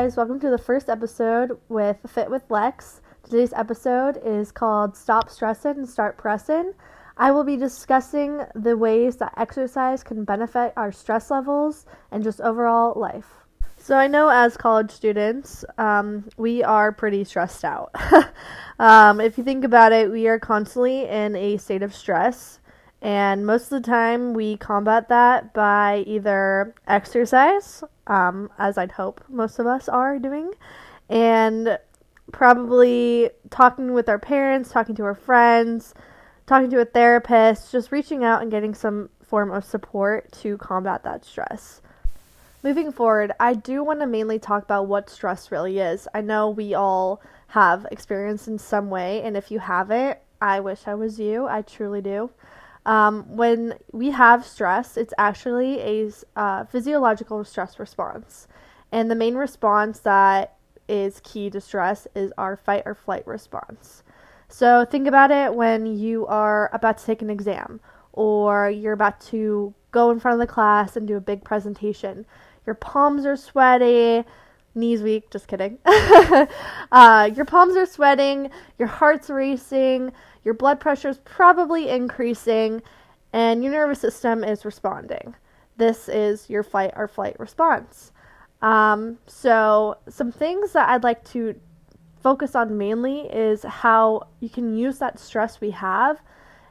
Guys, welcome to the first episode with Fit with Lex. Today's episode is called Stop Stressing and Start Pressing. I will be discussing the ways that exercise can benefit our stress levels and just overall life. So, I know as college students, um, we are pretty stressed out. um, if you think about it, we are constantly in a state of stress, and most of the time we combat that by either exercise, um, as I'd hope most of us are doing, and probably talking with our parents, talking to our friends, talking to a therapist, just reaching out and getting some form of support to combat that stress. Moving forward, I do want to mainly talk about what stress really is. I know we all have experience in some way, and if you haven't, I wish I was you. I truly do. Um, when we have stress, it's actually a uh, physiological stress response. And the main response that is key to stress is our fight or flight response. So think about it when you are about to take an exam or you're about to go in front of the class and do a big presentation your palms are sweaty, knees weak, just kidding. uh, your palms are sweating, your heart's racing, your blood pressure is probably increasing, and your nervous system is responding. This is your fight or flight response. Um, so, some things that I'd like to focus on mainly is how you can use that stress we have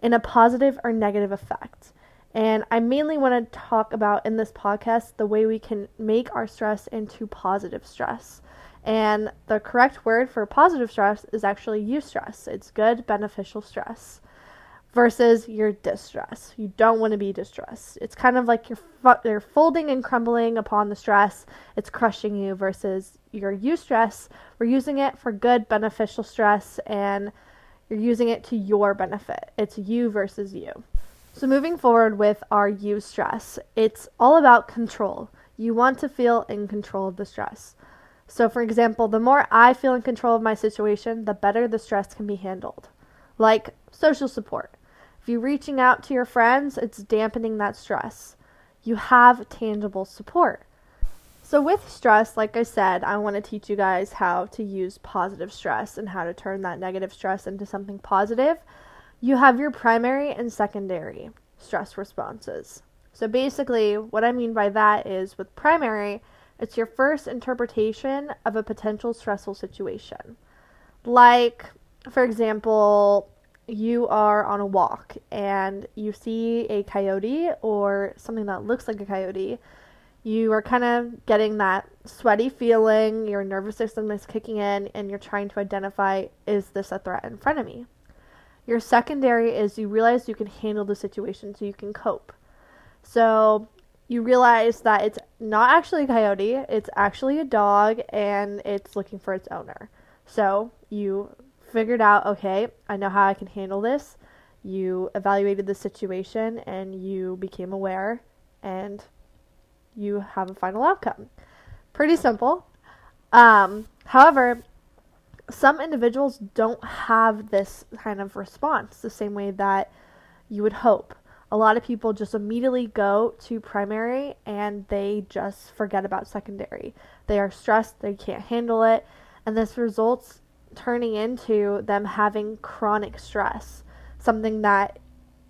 in a positive or negative effect. And I mainly want to talk about in this podcast the way we can make our stress into positive stress. And the correct word for positive stress is actually eustress. It's good, beneficial stress versus your distress. You don't want to be distressed. It's kind of like you're, fu- you're folding and crumbling upon the stress. It's crushing you versus your eustress. We're using it for good, beneficial stress and you're using it to your benefit. It's you versus you. So, moving forward with our eustress, it's all about control. You want to feel in control of the stress. So, for example, the more I feel in control of my situation, the better the stress can be handled. Like social support. If you're reaching out to your friends, it's dampening that stress. You have tangible support. So, with stress, like I said, I want to teach you guys how to use positive stress and how to turn that negative stress into something positive you have your primary and secondary stress responses. So basically, what I mean by that is with primary, it's your first interpretation of a potential stressful situation. Like, for example, you are on a walk and you see a coyote or something that looks like a coyote. You are kind of getting that sweaty feeling, your nervous system is kicking in, and you're trying to identify is this a threat in front of me? Your secondary is you realize you can handle the situation so you can cope. So you realize that it's not actually a coyote, it's actually a dog and it's looking for its owner. So you figured out, okay, I know how I can handle this. You evaluated the situation and you became aware and you have a final outcome. Pretty simple. Um, however, some individuals don't have this kind of response the same way that you would hope. A lot of people just immediately go to primary and they just forget about secondary. They are stressed, they can't handle it, and this results turning into them having chronic stress, something that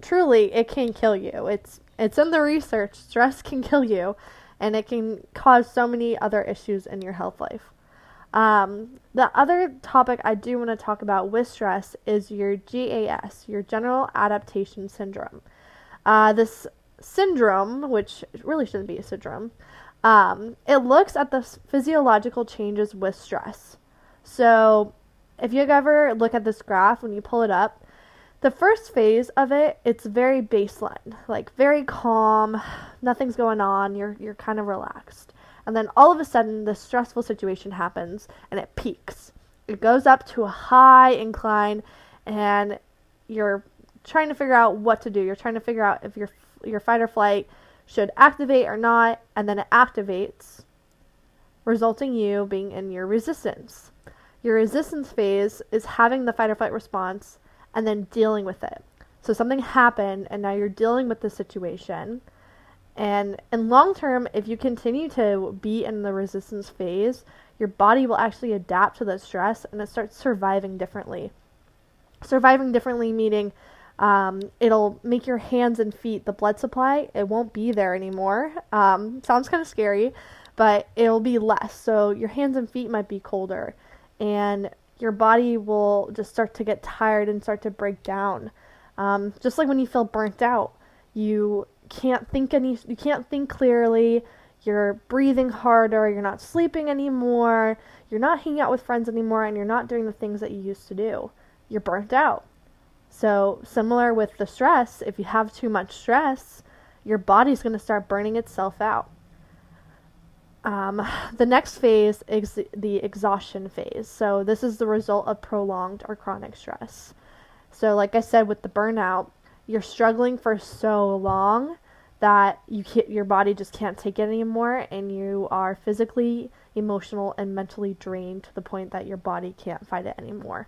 truly it can kill you. It's it's in the research, stress can kill you and it can cause so many other issues in your health life. Um, the other topic I do want to talk about with stress is your GAS, your General Adaptation Syndrome. Uh, this syndrome, which really shouldn't be a syndrome, um, it looks at the physiological changes with stress. So, if you ever look at this graph when you pull it up, the first phase of it, it's very baseline, like very calm, nothing's going on, you're you're kind of relaxed. And then all of a sudden, this stressful situation happens and it peaks. It goes up to a high incline, and you're trying to figure out what to do. You're trying to figure out if your your fight or flight should activate or not, and then it activates, resulting you being in your resistance. Your resistance phase is having the fight or flight response and then dealing with it. So something happened, and now you're dealing with the situation And in long term, if you continue to be in the resistance phase, your body will actually adapt to the stress and it starts surviving differently. Surviving differently meaning um, it'll make your hands and feet, the blood supply, it won't be there anymore. Um, sounds kind of scary, but it'll be less. So your hands and feet might be colder, and your body will just start to get tired and start to break down. Um, just like when you feel burnt out, you can't think any, you can't think clearly. You're breathing harder. You're not sleeping anymore. You're not hanging out with friends anymore, and you're not doing the things that you used to do. You're burnt out. So, similar with the stress, if you have too much stress, your body's going to start burning itself out. Um, the next phase is the exhaustion phase. So, this is the result of prolonged or chronic stress. So, like I said, with the burnout, you're struggling for so long that you can't, your body just can't take it anymore, and you are physically, emotional, and mentally drained to the point that your body can't fight it anymore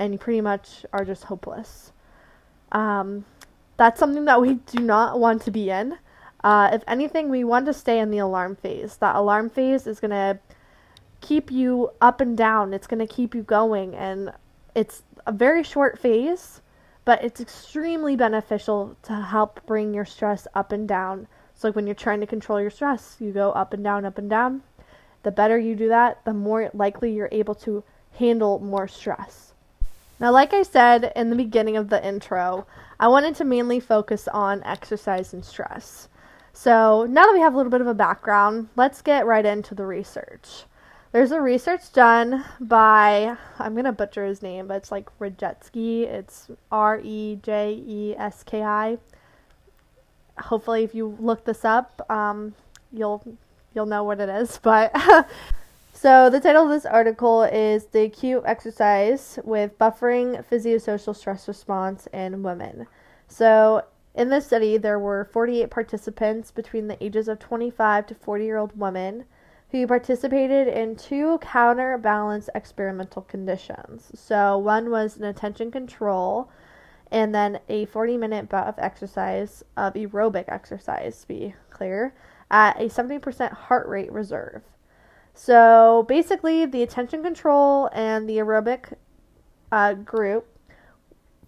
and you pretty much are just hopeless. Um, that's something that we do not want to be in. Uh, if anything, we want to stay in the alarm phase. That alarm phase is going to keep you up and down, it's going to keep you going, and it's a very short phase, but it's extremely beneficial to help bring your stress up and down. So, like when you're trying to control your stress, you go up and down, up and down. The better you do that, the more likely you're able to handle more stress. Now, like I said in the beginning of the intro, I wanted to mainly focus on exercise and stress. So, now that we have a little bit of a background, let's get right into the research. There's a research done by, I'm to butcher his name, but it's like Rejecki. It's R E J E S K I. Hopefully, if you look this up, um, you'll you'll know what it is. But So, the title of this article is The Acute Exercise with Buffering Physiosocial Stress Response in Women. So, in this study, there were 48 participants between the ages of 25 to 40 year old women who participated in two counterbalance experimental conditions. So, one was an attention control, and then a 40 minute bout of exercise, of aerobic exercise, to be clear, at a 70% heart rate reserve. So basically, the attention control and the aerobic uh, group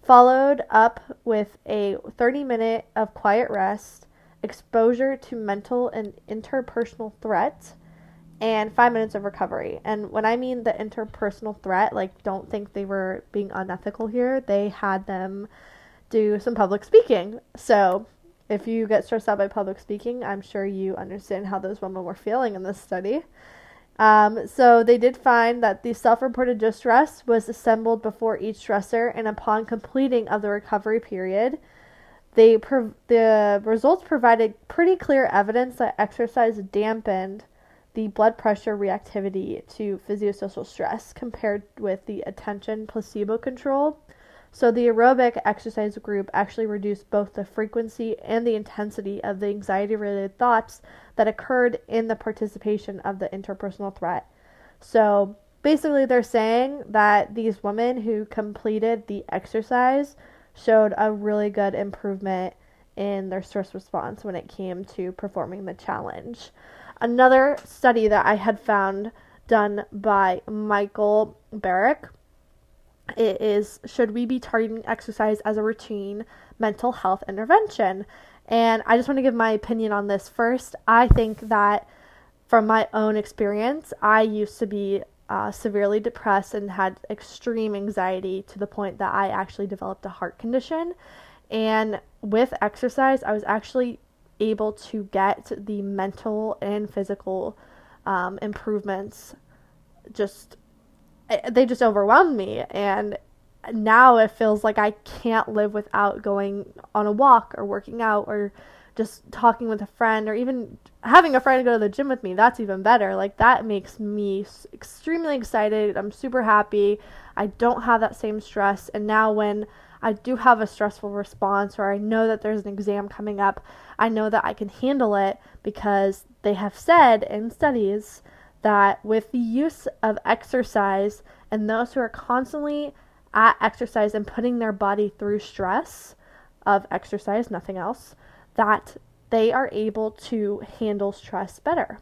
followed up with a 30 minute of quiet rest, exposure to mental and interpersonal threat, and five minutes of recovery. And when I mean the interpersonal threat, like don't think they were being unethical here. They had them do some public speaking. So if you get stressed out by public speaking, I'm sure you understand how those women were feeling in this study. Um, so they did find that the self-reported distress was assembled before each stressor, and upon completing of the recovery period, they prov- the results provided pretty clear evidence that exercise dampened the blood pressure reactivity to physiosocial stress compared with the attention placebo control. So the aerobic exercise group actually reduced both the frequency and the intensity of the anxiety related thoughts that occurred in the participation of the interpersonal threat. So basically, they're saying that these women who completed the exercise showed a really good improvement in their stress response when it came to performing the challenge. Another study that I had found done by Michael Barrick it is should we be targeting exercise as a routine mental health intervention and I just want to give my opinion on this first. I think that from my own experience, I used to be uh, severely depressed and had extreme anxiety to the point that I actually developed a heart condition. And with exercise, I was actually able to get the mental and physical um, improvements just eh, they just overwhelmed me and now it feels like I can't live without going on a walk or working out or just talking with a friend or even having a friend go to the gym with me. That's even better. Like that makes me extremely excited. I'm super happy. I don't have that same stress. And now when I do have a stressful response or I know that there's an exam coming up, I know that I can handle it because they have said in studies that with the use of exercise and those who are constantly at exercise and putting their body through stress of exercise, nothing else, that they are able to handle stress better.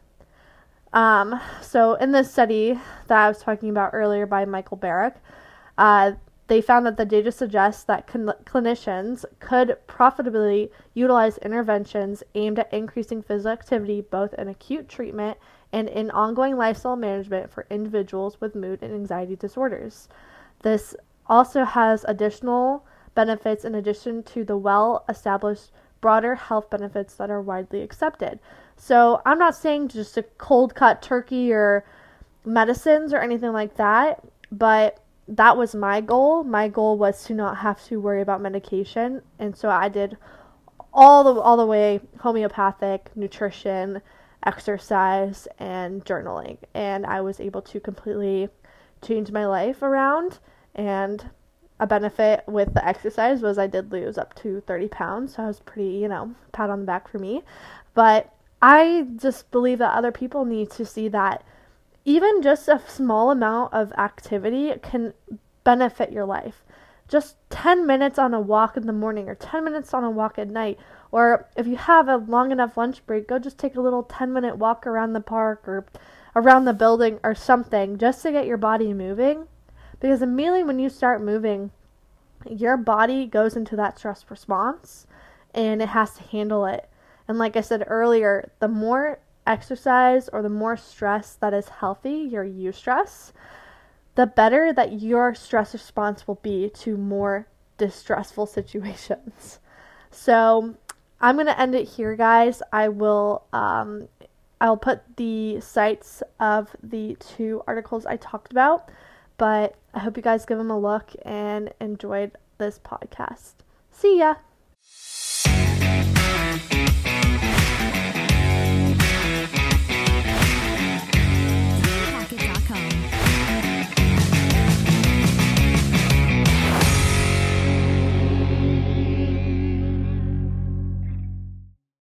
Um, so, in this study that I was talking about earlier by Michael Barrett, uh, they found that the data suggests that cl- clinicians could profitably utilize interventions aimed at increasing physical activity both in acute treatment and in ongoing lifestyle management for individuals with mood and anxiety disorders. This also has additional benefits in addition to the well established broader health benefits that are widely accepted. So, I'm not saying just a cold cut turkey or medicines or anything like that, but that was my goal. My goal was to not have to worry about medication, and so I did all the all the way homeopathic, nutrition, exercise, and journaling, and I was able to completely change my life around. And a benefit with the exercise was I did lose up to 30 pounds, so I was pretty, you know, pat on the back for me. But I just believe that other people need to see that even just a small amount of activity can benefit your life. Just 10 minutes on a walk in the morning or 10 minutes on a walk at night. Or if you have a long enough lunch break, go just take a little 10 minute walk around the park or around the building or something just to get your body moving. Because immediately when you start moving, your body goes into that stress response and it has to handle it. And like I said earlier, the more exercise or the more stress that is healthy, your eustress, the better that your stress response will be to more distressful situations. So I'm gonna end it here, guys. I will um, I'll put the sites of the two articles I talked about, but I hope you guys give them a look and enjoyed this podcast. See ya.